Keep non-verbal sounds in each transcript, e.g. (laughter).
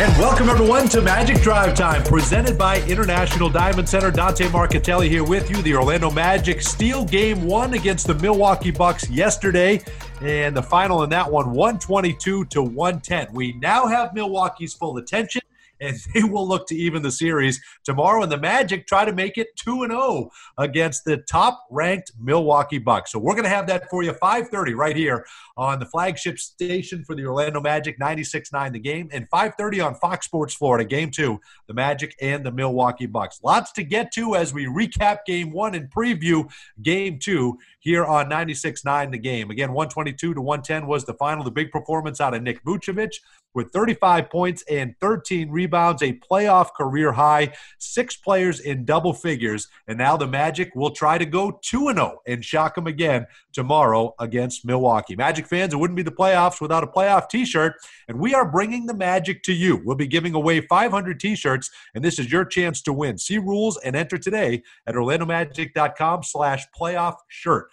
And welcome everyone to Magic Drive Time, presented by International Diamond Center. Dante Marchitelli here with you. The Orlando Magic steal game one against the Milwaukee Bucks yesterday. And the final in that one, 122 to 110. We now have Milwaukee's full attention and (laughs) they will look to even the series tomorrow. And the Magic try to make it 2 and 0 against the top ranked Milwaukee Bucks. So we're going to have that for you 5:30 right here on the flagship station for the Orlando Magic 96.9 the game and 5:30 on Fox Sports Florida game 2 the Magic and the Milwaukee Bucks. Lots to get to as we recap game 1 and preview game 2 here on 96.9 the game. Again 122 to 110 was the final the big performance out of Nick Vucevic with 35 points and 13 rebounds, a playoff career high, six players in double figures. And now the Magic will try to go 2 0 and shock them again tomorrow against Milwaukee. Magic fans, it wouldn't be the playoffs without a playoff t shirt. And we are bringing the Magic to you. We'll be giving away 500 t shirts, and this is your chance to win. See rules and enter today at orlandomagic.com slash playoff shirt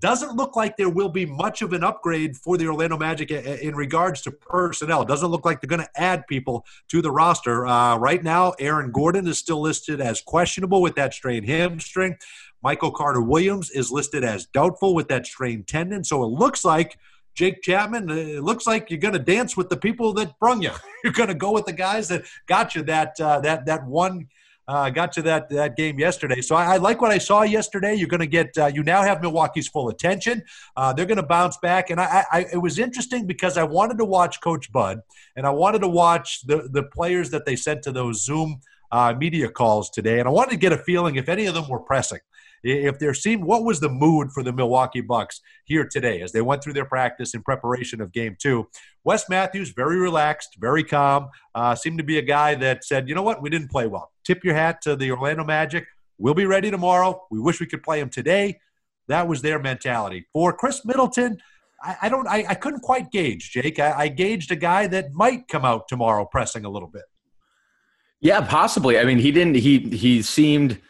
doesn't look like there will be much of an upgrade for the Orlando Magic in regards to personnel. Doesn't look like they're going to add people to the roster. Uh, right now, Aaron Gordon is still listed as questionable with that strained hamstring. Michael Carter Williams is listed as doubtful with that strained tendon. So it looks like Jake Chapman, it looks like you're going to dance with the people that brung you. (laughs) You're going to go with the guys that got you that uh, that that one uh, got to that that game yesterday. So I, I like what I saw yesterday. You're going to get uh, you now have Milwaukee's full attention. Uh, they're going to bounce back, and I, I, it was interesting because I wanted to watch Coach Bud, and I wanted to watch the the players that they sent to those Zoom uh, media calls today, and I wanted to get a feeling if any of them were pressing if there seemed what was the mood for the Milwaukee Bucks here today as they went through their practice in preparation of game two. Wes Matthews, very relaxed, very calm, uh, seemed to be a guy that said, you know what, we didn't play well. Tip your hat to the Orlando Magic. We'll be ready tomorrow. We wish we could play him today. That was their mentality. For Khris Middleton, I, I don't. I, I, couldn't quite gauge, Jake. I, I gauged a guy that might come out tomorrow pressing a little bit. Yeah, possibly. I mean, he didn't. He he seemed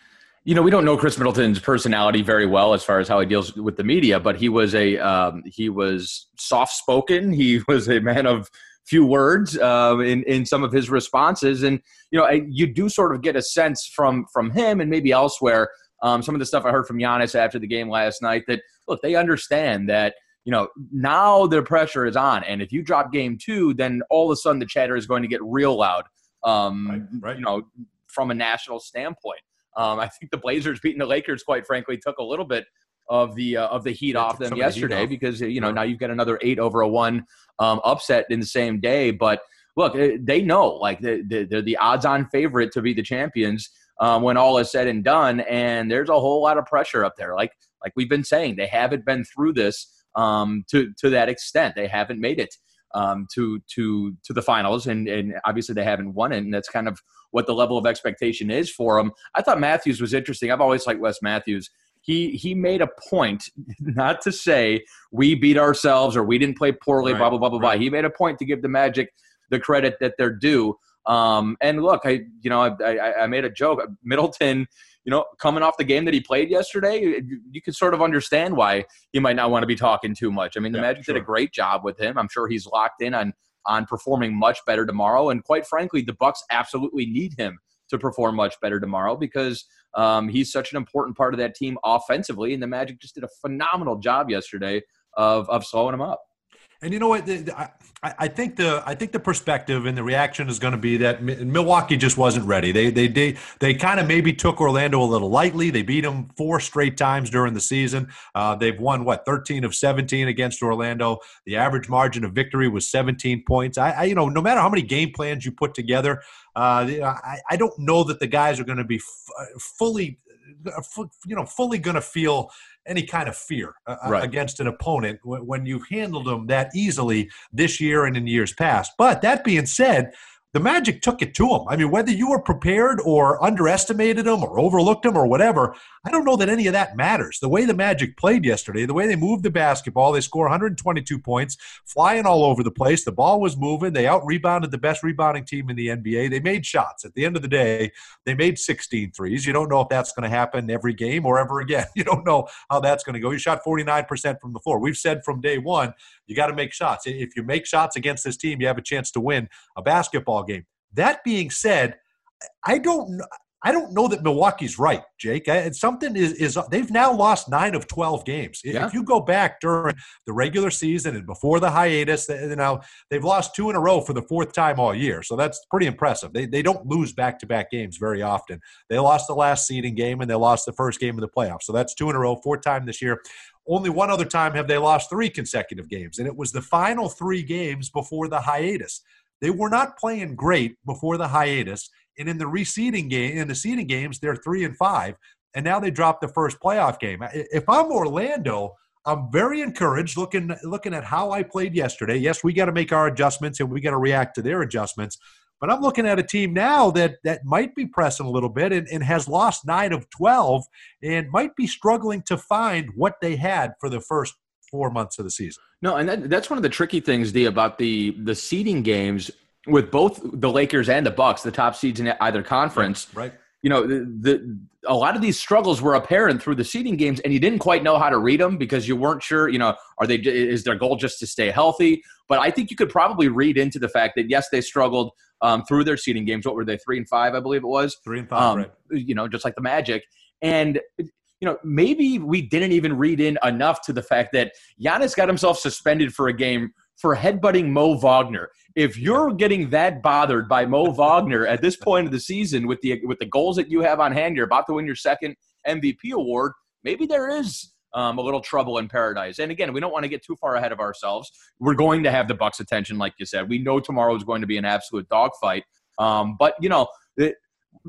you know, we don't know Khris Middleton's personality very well as far as how he deals with the media, but he was a um, he was soft spoken. He (laughs) was a man of few words uh, in in some of his responses, and you know, I, you do sort of get a sense from from him and maybe elsewhere. Um, some of the stuff I heard from Giannis after the game last night that look, they understand that you know now the pressure is on, and if you drop game two, then all of a sudden the chatter is going to get real loud. Um, right, right. You know, from a national standpoint. Um, I think the Blazers beating the Lakers, quite frankly, took a little bit of the uh, of the heat yeah, off them yesterday off. because you know yeah. now you've got another eight over a one um, upset in the same day. But look, eh, they know like they're, they're the odds-on favorite to be the champions um, when all is said and done, and there's a whole lot of pressure up there. Like like we've been saying, they haven't been through this um, to to that extent. They haven't made it um, to to to the finals, and and obviously they haven't won it, and that's kind of what the level of expectation is for them. I thought Matthews was interesting. I've always liked Wes Matthews. He he made a point (laughs) not to say we beat ourselves or we didn't play poorly, right, blah blah blah blah right. blah. He made a point to give the Magic the credit that they're due. Um, and look, I you know I, I, I made a joke. Middleton you know, coming off the game that he played yesterday, you can sort of understand why he might not want to be talking too much. I mean, the yeah, Magic sure. did a great job with him. I'm sure he's locked in on on performing much better tomorrow. And quite frankly, the Bucks absolutely need him to perform much better tomorrow because um, he's such an important part of that team offensively. And the Magic just did a phenomenal job yesterday of of slowing him up. And you know what? I, I think the I think the perspective and the reaction is going to be that Milwaukee just wasn't ready. They they they they kind of maybe took Orlando a little lightly. They beat them four straight times during the season. Uh, they've won what 13 of 17 against Orlando. The average margin of victory was 17 points. I, I you know no matter how many game plans you put together, uh, I, I don't know that the guys are going to be f- fully you know fully going to feel any kind of fear uh, uh, right. against an opponent when you've handled them that easily this year and in years past. But that being said, the Magic took it to them. I mean, whether you were prepared or underestimated them or overlooked them or whatever, I don't know that any of that matters. The way the Magic played yesterday, the way they moved the basketball, they score 122 points, flying all over the place. The ball was moving. They out rebounded the best rebounding team in the NBA. They made shots. At the end of the day, they made 16 threes. You don't know if that's going to happen every game or ever again. (laughs) You don't know how that's going to go. You shot 49% from the floor. We've said from day one, you got to make shots. If you make shots against this team, you have a chance to win a basketball game. That being said, I don't I don't know that Milwaukee's right, Jake. It's something is is they've now lost nine of twelve games. Yeah. If you go back during the regular season and before the hiatus, you know they've lost two in a row for the fourth time all year. So that's pretty impressive. They they don't lose back to back games very often. They lost the last seeding game and they lost the first game of the playoffs. So that's two in a row, fourth time this year. Only one other time have they lost three consecutive games, and it was the final three games before the hiatus. They were not playing great before the hiatus and in the reseeding game, in the seeding games, they're three and five. And now they dropped the first playoff game. If I'm Orlando, I'm very encouraged looking looking at how I played yesterday. Yes, we got to make our adjustments and we got to react to their adjustments. But I'm looking at a team now that that might be pressing a little bit and, and has lost nine of twelve and might be struggling to find what they had for the first four months of the season. No, and that, that's one of the tricky things, D, about the the seeding games with both the Lakers and the Bucks, the top seeds in either conference. Right. You know, the, the a lot of these struggles were apparent through the seeding games, and you didn't quite know how to read them because you weren't sure. You know, are they is their goal just to stay healthy? But I think you could probably read into the fact that yes, they struggled um, through their seeding games. What were they? Three and five, I believe it was. Three and five, um, right? You know, just like the Magic, and you know, maybe we didn't even read in enough to the fact that Giannis got himself suspended for a game for headbutting Mo Wagner. If you're getting that bothered by Mo Wagner at this point of the season with the with the goals that you have on hand, you're about to win your second MVP award. Maybe there is um, a little trouble in paradise. And again, we don't want to get too far ahead of ourselves. We're going to have the Bucks' attention, like you said. We know tomorrow is going to be an absolute dogfight. Um, but you know,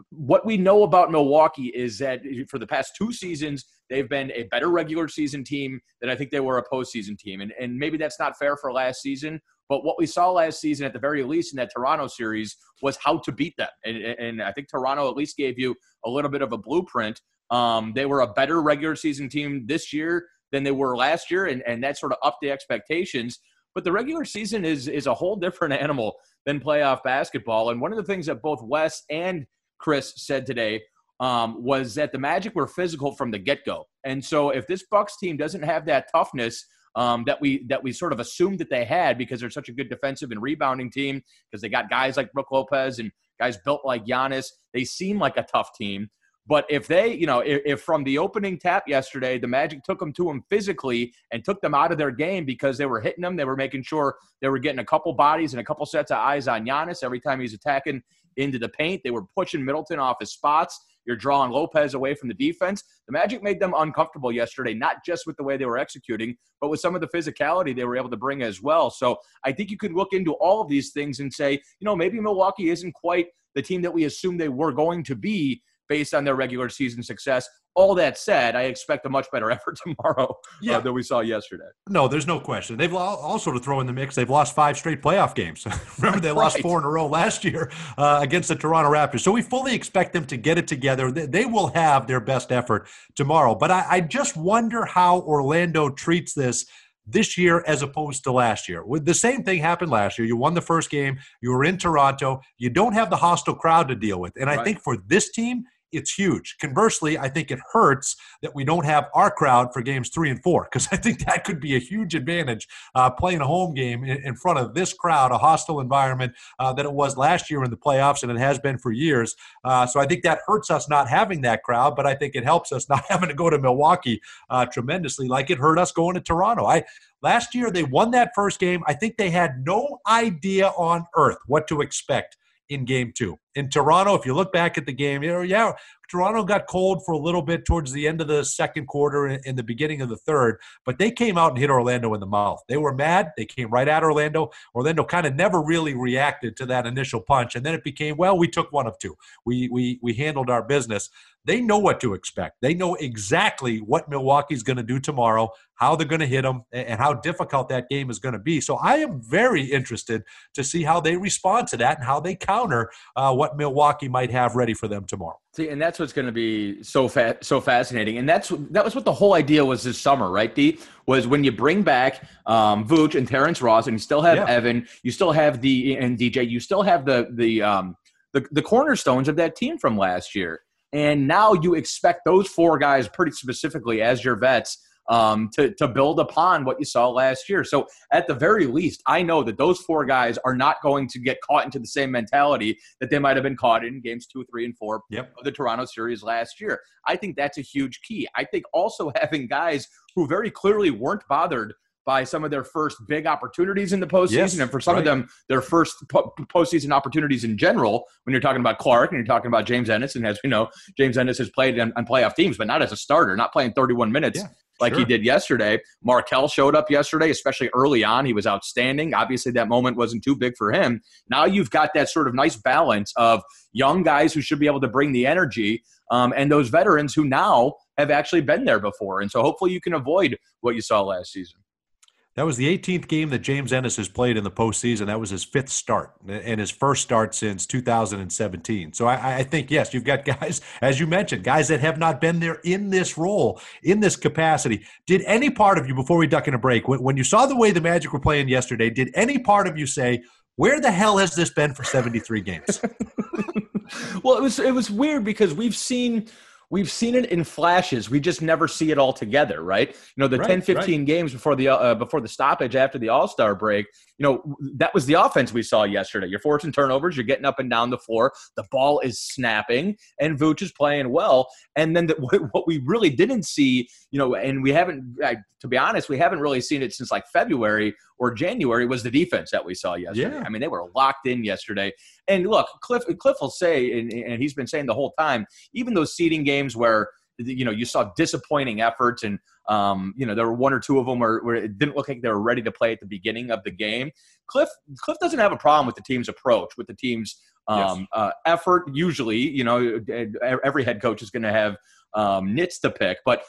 what we know about Milwaukee is that for the past two seasons, they've been a better regular season team than I think they were a postseason team. And, and maybe that's not fair for last season, but what we saw last season, at the very least, in that Toronto series, was how to beat them. And, and I think Toronto at least gave you a little bit of a blueprint. Um, they were a better regular season team this year than they were last year, and, and that sort of upped the expectations. But the regular season is is a whole different (laughs) animal than playoff basketball. And one of the things that both Wes and Chris said today um, was that the Magic were physical from the get go. And so if this Bucks team doesn't have that toughness um, that we that we sort of assumed that they had because they're such a good defensive and rebounding team because they got guys like Brook Lopez and guys built like Giannis, they seem like a tough team. But if they, you know, if, if, from the opening tap yesterday, the Magic took them to them physically and took them out of their game because they were hitting them, they were making sure they were getting a couple bodies and a couple sets of eyes on Giannis every time he's attacking into the paint. They were pushing Middleton off his spots. You're drawing Lopez away from the defense. The Magic made them uncomfortable yesterday, not just with the way they were executing, but with some of the physicality they were able to bring as well. So I think you could look into all of these things and say, you know, maybe Milwaukee isn't quite the team that we assumed they were going to be based on their regular season success. All that said, I expect a much better (laughs) effort tomorrow uh, yeah. uh, than we saw yesterday. No, there's no question. They've also to throw in the mix. They've lost five straight playoff games. (laughs) Remember, they right. lost four in a row last year uh, against the Toronto Raptors. So we fully expect them to get it together. They, they will have their best effort tomorrow. But I, I just wonder how Orlando treats this this year as opposed to last year. The same thing happened last year. You won the first game, you were in Toronto, you don't have the hostile crowd to deal with. And I right. think for this team, it's huge. Conversely, I think it hurts that we don't have our crowd for games three and four because (laughs) I think that could be a huge advantage uh, playing a home game in, in, front of this crowd, a hostile environment uh, that it was last year in the playoffs and it has been for years. Uh, so I think that hurts us not having that crowd, but I think it helps us (laughs) not having to go to Milwaukee uh, tremendously, like it hurt us going to Toronto. I last year they won that first game. I think they had no idea on earth what to expect in game two. In Toronto, if you look back at the game, you know, yeah, Toronto got cold for a little bit towards the end of the second quarter and the beginning of the third, but they came out and hit Orlando in the mouth. They were mad. They came right at Orlando. Orlando kind of never really reacted to that initial punch, and then it became, well, we took one of two. We we we handled our business they know what to expect. They know exactly what Milwaukee's going to do tomorrow, how they're going to hit them, and how difficult that game is going to be. So I am very interested to see how they respond to that and how they counter uh, what Milwaukee might have ready for them tomorrow. See, and that's what's going to be so fa- so fascinating. And that's that was what the whole idea was this summer, right? D was when you bring back um, Vooch and Terrence Ross, and you still have yeah. Evan, you still have the and DJ, you still have the the um, the, the cornerstones of that team from last year. And now you expect those four guys pretty specifically as your vets um, to, to build upon what you saw last year. So, at the very least, I know that those four guys are not going to get caught into the same mentality that they might have been caught in games two, three, and four yep. of the Toronto series last year. I think that's a huge key. I think also (laughs) having guys who very clearly weren't bothered by some of their first big opportunities in the postseason, yes, and for some right. of them, their first po- postseason opportunities in general. When you're talking about Clark and you're talking about James Ennis, and as we know, James Ennis has played on, on playoff teams, but not as a starter, not playing 31 minutes. Yeah, like sure. he did yesterday. Markelle showed up yesterday, especially early on. He was outstanding. Obviously, that moment wasn't too big for him. Now you've got that sort of nice balance of young guys who should be able to bring the energy um, and those veterans who now have actually been there before. And so hopefully you can avoid what you saw last season. That was the 18th game that James Ennis has played in the postseason. That was his fifth start and his first start since 2017. So I, I, think, yes, you've got (laughs) guys, as you mentioned, guys that have not been there in this role, in this capacity. Did any part of you, before we duck in a break, when, when you saw the way the Magic were playing yesterday, did any part of you say, where the hell has this been for 73 games? (laughs) well, it was it was weird because we've seen – we've seen it in flashes. We just never see it all together, right? You know, the right, 10, 15 right. games before the uh, before the stoppage after the All Star break. You know, that was the offense we saw yesterday. You're forcing turnovers. You're getting up and down the floor. The ball is snapping, and Vooch is playing well. And then the, (laughs) what we really didn't see, you know, and we haven't, to be honest, we haven't really seen it since like February or January was the defense that we saw yesterday. Yeah. I mean, they were locked in yesterday. And look, Cliff, Cliff will say, and, and he's been saying the whole time, even those seeding games where you know you saw disappointing efforts and um, you know there were one or two of them where, where it didn't look like they were ready to play at the beginning of the game cliff cliff doesn't have a problem with the team's approach with the team's um, yes. uh, effort usually you know every head coach is going to have um, nits to pick. But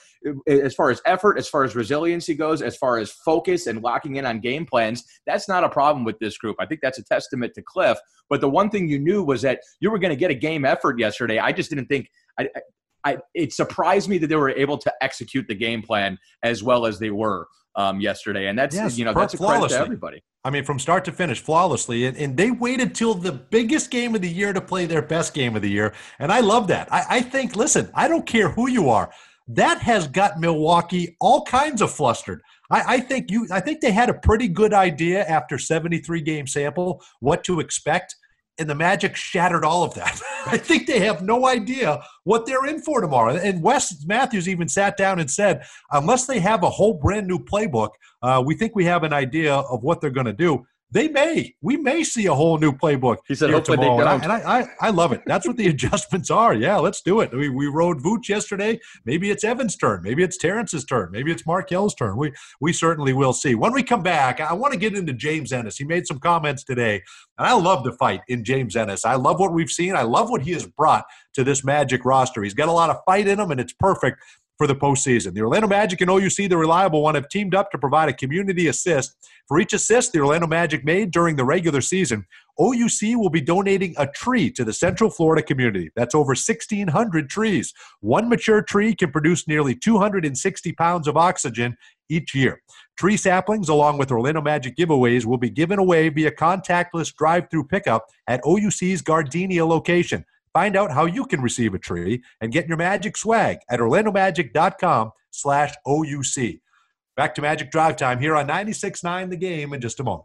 as far as effort, as far as resiliency goes, as far as focus and locking in on game plans, that's not a problem with this group. I think that's a testament to Cliff. But the one thing you knew was that you were going to get a game effort yesterday. I just didn't think. I, I, it surprised me that they were able to execute the game plan as well as they were um, yesterday, and that's yes, you know that's a credit to everybody. I mean, from start to finish, flawlessly, and, and, they waited till the biggest game of the year to play their best game of the year, and I love that. I, I think, listen, I don't care who you are, that has got Milwaukee all kinds of flustered. I, I think you, I think they had a pretty good idea after 73 game sample what to expect and the Magic shattered all of that. (laughs) I think they have no idea what they're in for tomorrow. And Wes Matthews even sat down and said, unless they have a whole brand new playbook, uh, we think we have an idea of what they're going to do they may. We may see a whole new playbook. He said, hopefully tomorrow. they don't. And, I, and I, I, love it. That's what the (laughs) adjustments are. Yeah, let's do it. We, we rode Vooch yesterday. Maybe it's Evan's turn. Maybe it's Terrence's turn. Maybe it's Markelle's turn. We, we certainly will see. When we come back, I want to get into James Ennis. He made some comments today, and I love the fight in James Ennis. I love what we've seen. I love what he has brought to this Magic roster. He's got a lot of fight in him, and it's perfect for the postseason. The Orlando Magic and OUC, the reliable one, have teamed up to provide a community assist. For each assist the Orlando Magic made during the regular season, OUC will be donating a tree to the Central Florida community. That's over 1,600 trees. One mature tree can produce nearly 260 pounds of oxygen each year. Tree saplings, along with Orlando Magic giveaways, will be given away via contactless drive through pickup at OUC's Gardenia location. Find out how you can receive a tree and get your magic swag at orlandomagic.com slash OUC. Back to Magic Drive Time here on 96.9 The Game in just a moment.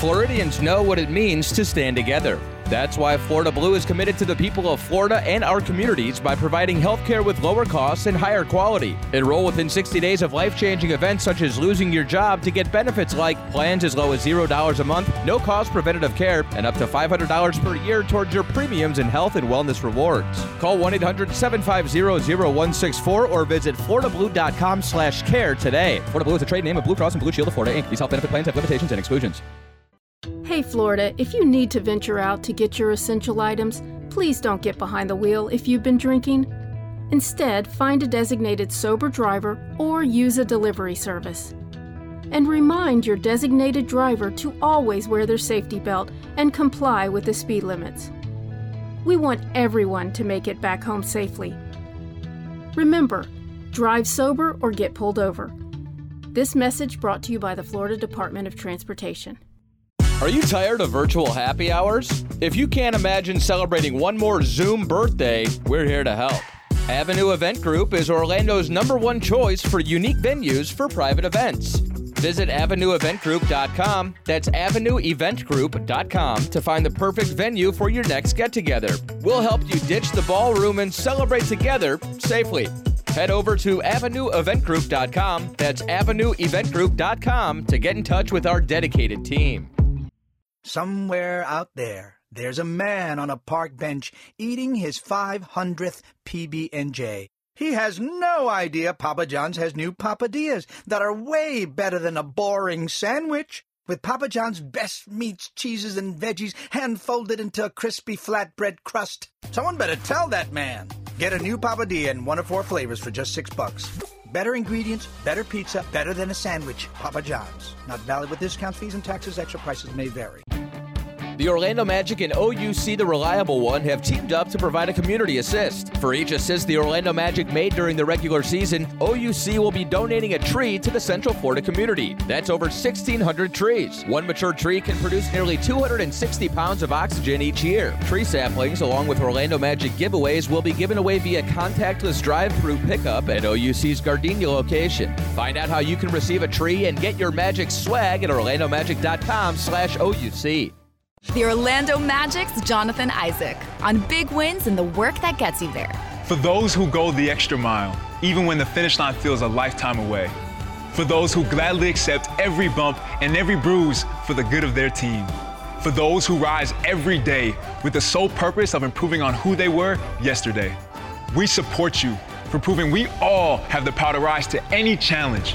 Floridians know what it means to stand together. That's why Florida Blue is committed to the people of Florida and our communities by providing health care with lower costs and higher quality. Enroll within 60 days of life changing events such as losing your job to get benefits like plans as low as $0 a month, no cost preventative care, and up to $500 per year towards your premiums and health and wellness rewards. Call 1 800 750 0164 or visit FloridaBlue.com slash care today. Florida Blue is a trade name of Blue Cross and Blue Shield of Florida, Inc. These health benefit plans have limitations and exclusions. Hey Florida, if you need to venture out to get your essential items, please don't get behind the wheel if you've been drinking. Instead, find a designated sober driver or use a delivery service. And remind your designated driver to always wear their safety belt and comply with the speed limits. We want everyone to make it back home safely. Remember, drive sober or get pulled over. This message brought to you by the Florida Department of Transportation. Are you tired of virtual happy hours? If you can't imagine celebrating one more Zoom birthday, we're here to help. Avenue Event Group is Orlando's number one choice for unique venues for private events. Visit AvenueEventGroup.com. That's AvenueEventGroup.com to find the perfect venue for your next get together. We'll help you ditch the ballroom and celebrate together safely. Head over to AvenueEventGroup.com. That's AvenueEventGroup.com to get in touch with our dedicated team. Somewhere out there, there's a man on a park bench eating his 500th PB&J. He has no idea Papa John's has new papadillas that are way better than a boring sandwich. With Papa John's best meats, cheeses, and veggies hand folded into a crispy flatbread crust. Someone better tell that man. Get a new papadilla in one of four flavors for just six bucks. Better ingredients, better pizza, better than a sandwich. Papa John's. Not valid with discount fees and taxes. Extra prices may vary. The Orlando Magic and OUC The Reliable One have teamed up to provide a community assist. For each assist the Orlando Magic made during the regular season, OUC will be donating a tree to the Central Florida community. That's over 1,600 trees. One mature tree can produce nearly 260 pounds of oxygen each year. Tree saplings, along with Orlando Magic giveaways, will be given away via contactless drive-through pickup at OUC's Gardenia location. Find out how you can receive a tree and get your Magic swag at orlandomagic.com slash OUC. The Orlando Magic's Jonathan Isaac on big wins and the work that gets you there. For those who go the extra mile, even when the finish line feels a lifetime away. For those who gladly accept every bump and every bruise for the good of their team. For those who rise every day with the sole purpose of improving on who they were yesterday. We support you for proving we all have the power to rise to any challenge.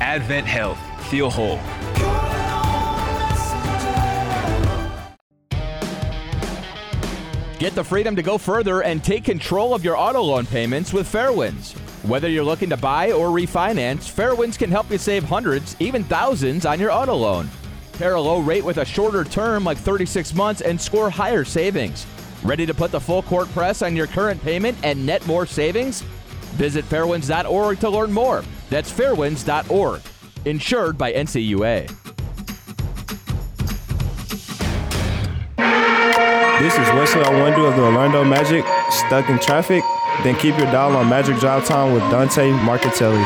Advent Health. Feel whole. Get the freedom to go further and take control of your auto loan payments with Fairwinds. Whether you're looking to buy or refinance, Fairwinds can help you save hundreds, even thousands on your auto loan. Pair a low rate with a shorter term like 36 months and score higher savings. Ready to put the full court press on your current payment and net more savings? Visit fairwinds.org to learn more. That's fairwinds.org. Insured by NCUA. This is Wesley Iwundu of the Orlando Magic. Stuck in traffic? Then keep your dial on Magic Drive Time with Dante Marchitelli.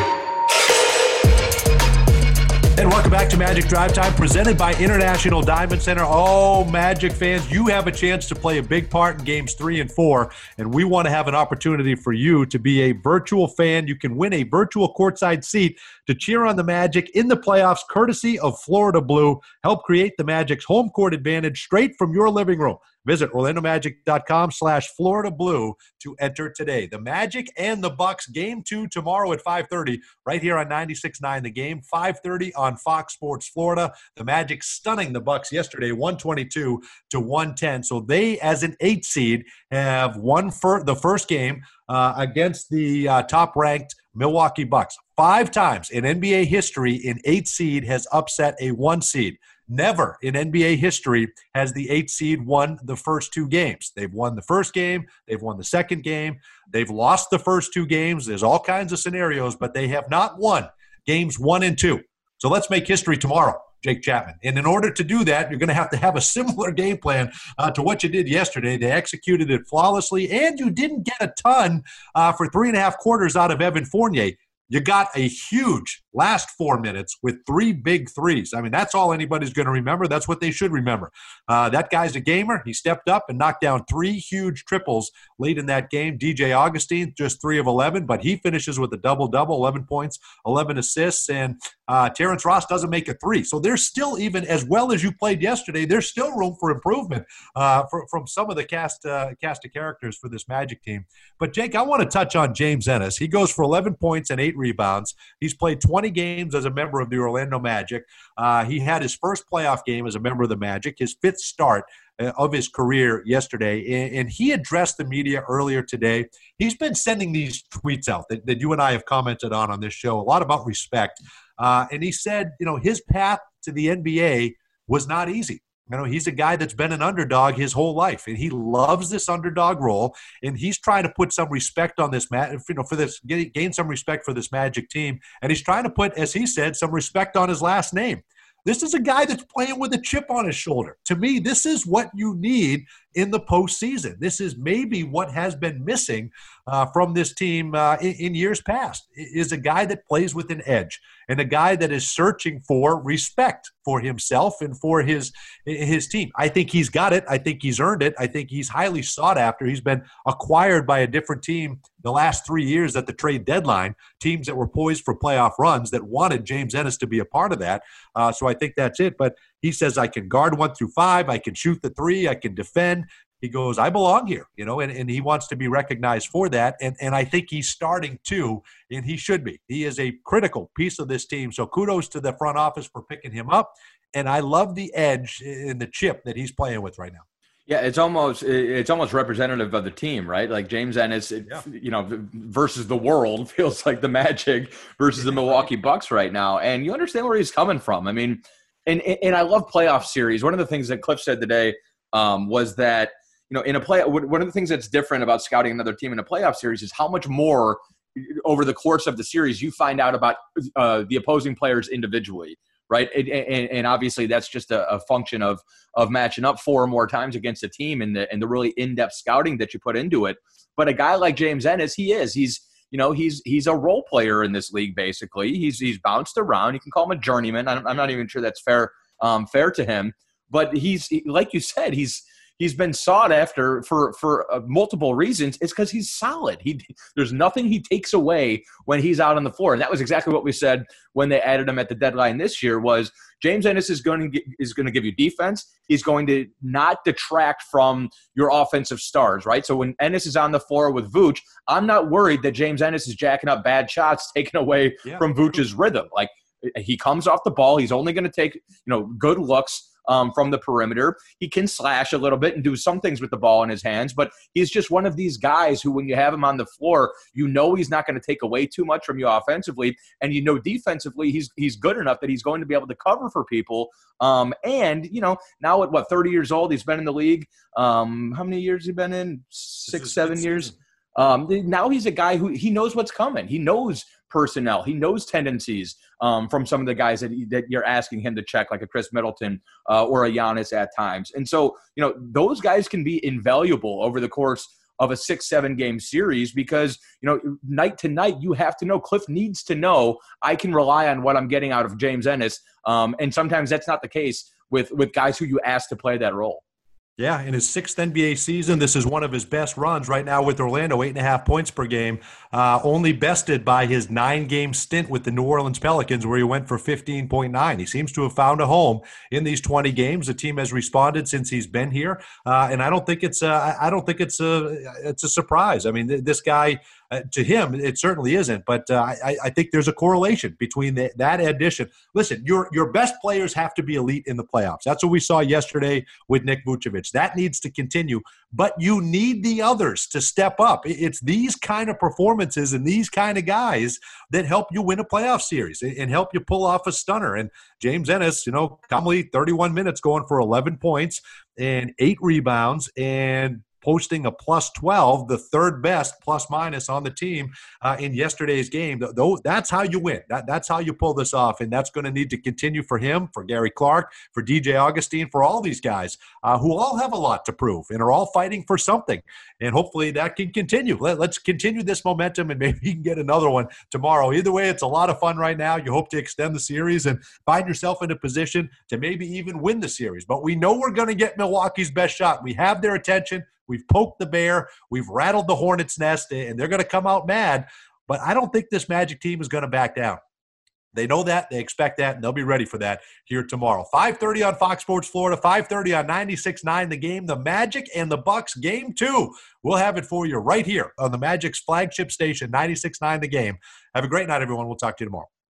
Welcome back to Magic Drive Time, presented by International Diamond Center. Oh, Magic fans, you have a chance to play a big part in games three and four, and we want to have an opportunity for you to be a virtual fan. You can win a virtual courtside seat to cheer on the Magic in the playoffs, courtesy of Florida Blue. Help create the Magic's home court advantage straight from your living room. Visit orlandomagic.com slash Florida Blue to enter today. The Magic and the Bucks game two tomorrow at 5.30 right here on 96.9 The Game, 5.30 on Fox Sports Florida. The Magic stunning the Bucks yesterday, 122 to 110. So they, as an eight seed, have won for the first game uh, against the uh, top-ranked Milwaukee Bucks. Five times in NBA history, an eight seed has upset a one seed. Never in NBA history has the eight seed won the first two games. They've won the first game, they've won the second game, they've lost the first two games. There's all kinds of scenarios, but they have not won games one and two. So let's make history tomorrow. Jake Chapman. And in order to do that, you're going to have to have a similar (laughs) game plan uh, to what you did yesterday. They executed it flawlessly, and you didn't get a ton uh, for three and a half quarters out of Evan Fournier. You got a huge last four minutes with three big threes. I mean, that's all anybody's going to remember. That's what they should remember. Uh, that guy's a gamer. He stepped up and knocked down three huge triples late in that game. DJ Augustin, just three of 11, but he finishes with a double double 11 points, 11 assists, and uh, Terrence Ross doesn't make a three. So there's still, even as well as you played yesterday, there's still room for improvement uh, for, from some of the cast, uh, cast of characters for this Magic team. But, Jake, I want to touch on James Ennis. He goes for 11 points and eight rebounds. He's played 20 games as a member of the Orlando Magic. Uh, he had his first playoff game as a member of the Magic, his fifth start uh, of his career yesterday. And he addressed the media earlier today. He's been sending these tweets out that, that you and I have commented on on this show, a lot about respect. Uh, and he said, you know, his path to the NBA was not easy. You know, he's a guy that's been an underdog his whole life, and he loves this underdog role. And he's trying to put some respect on this, you know, for this gain some respect for this Magic team. And he's trying to put, as he said, some respect on his last name. This is a guy that's playing with a chip on his shoulder. To me, this is what you need in the postseason. This is maybe what has been missing uh, from this team uh, in, in, years past. Is a guy that plays with an edge and a guy that is searching for respect for himself and for his his team. I think he's got it. I think he's earned it. I think he's highly sought after. He's been acquired by a different team the last three years at the trade deadline. Teams that were poised for playoff runs that wanted James Ennis to be a part of that. Uh, so I think that's it. But he says I can guard one through five. I can shoot the three. I can defend he goes, I belong here, you know, and, and he wants to be recognized for that. And, and I think he's starting to, and he should be. He is a critical piece of this team. So kudos to the front office for picking him up. And I love the edge in the chip that he's playing with right now. Yeah, it's almost it's almost representative of the team, right? Like James Ennis, yeah. you know, versus the world (laughs) feels like the Magic versus the Milwaukee Bucks right now, and you understand where he's coming from. I mean, and and I love playoff series. One of the things that Cliff said today um, was that you know, in a play, one of the things that's different about scouting another team in a playoff series is how much more over the course of the series you find out about uh, the opposing players individually, right? And, and, and obviously, that's just a, a, function of of matching up four or more times against a team and the and the really in depth scouting that you put into it. But a guy like James Ennis, he is he's you know he's he's a role player in this league basically. He's he's bounced around. You can call him a journeyman. I'm, I'm not even sure that's fair um, fair to him. But he's like you said, he's he's been sought after for for uh, multiple reasons. It's because he's solid. He there's nothing he takes away when he's out on the floor, and that was exactly what we said when they added him at the deadline this year. Was James Ennis is going to get, is going to give you defense. He's going to not detract from your offensive stars, right? So when Ennis is on the floor with Vooch, I'm not worried that James Ennis is jacking up bad shots, (laughs) taking away yeah. from Vooch's rhythm. Like he comes off the ball, he's only going to take you know good looks um, from the perimeter. He can slash a little bit and do some things with the ball in his hands, but he's just one of these guys who, when you have him on the floor, you know he's not going to take away too much from you offensively, and you know defensively he's he's good enough that he's going to be able to cover for people. Um, and you know now at what 30 years old, he's been in the league. Um, how many years he been in? Six, seven years. Um, now he's a guy who he knows what's coming. He knows personnel. He knows tendencies um, from some of the guys that, that you're asking him to check, like a Khris Middleton uh, or a Giannis at times. And so, you know, those guys can be invaluable over the course of a six, seven game series because, you know, night to night, you have to know, Cliff needs to know, I can rely on what I'm getting out of James Ennis. Um, and sometimes that's not the case with, with guys who you ask to play that role. Yeah, in his sixth NBA season, this is one of his best runs right now with Orlando, eight and a half points per game. Uh, only bested by his nine game stint with the New Orleans Pelicans, where he went for 15.9. He seems to have found a home in these 20 games. The team has responded since he's been here, uh, and I don't think it's uh, I don't think it's a it's a surprise. I mean, th- this guy Uh, to him, it certainly isn't. But uh, I, I, think there's a correlation between the, that addition. Listen, your your best players have to be elite in the playoffs. That's what we saw yesterday with Nick Vucevic. That needs to continue. But you need the others to step up. It's these kind of performances and these kind of guys that help you win a playoff series and help you pull off a stunner. And James Ennis, you know, calmly 31 minutes going for 11 points and eight rebounds and posting a plus 12, the third best plus minus on the team uh, in yesterday's game. Though that's how you win. That, that's how you pull this off, and that's going to need to continue for him, for Gary Clark, for DJ Augustin, for all these guys uh, who all have a lot to prove and are all fighting for something. And hopefully that can continue. Let, let's continue this momentum, and (laughs) maybe you can get another one tomorrow. Either way, it's a lot of fun right now. You hope to extend the series and find yourself in a position to maybe even win the series. But we know we're going to get Milwaukee's best shot. We have their attention. We've poked the bear, we've rattled the hornet's nest, and they're going to come out mad. But I don't think this Magic team is going to back down. They know that, they expect that, and they'll be ready for that here tomorrow. 5:30 on Fox Sports Florida, 5:30 on 96.9 The Game, the Magic and the Bucks game 2. We'll have it for you right here on the Magic's flagship station 96.9 The Game. Have a great night everyone. We'll talk to you tomorrow.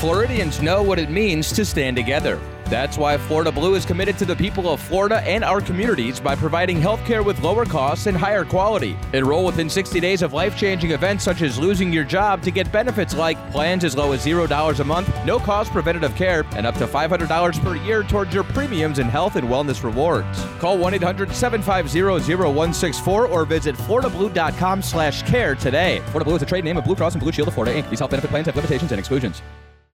Floridians know what it means to stand together. That's why Florida Blue is committed to the people of Florida and our communities by providing health care with lower costs and higher quality. Enroll within 60 days of life changing events such as losing your job to get benefits like plans as low as $0 a month, no cost preventative care, and up to $500 per year towards your premiums and health and wellness rewards. Call 1 800 750 0164 or visit FloridaBlue.com slash care today. Florida Blue is a trade name of Blue Cross and Blue Shield of Florida Inc. These health benefit plans have limitations and exclusions.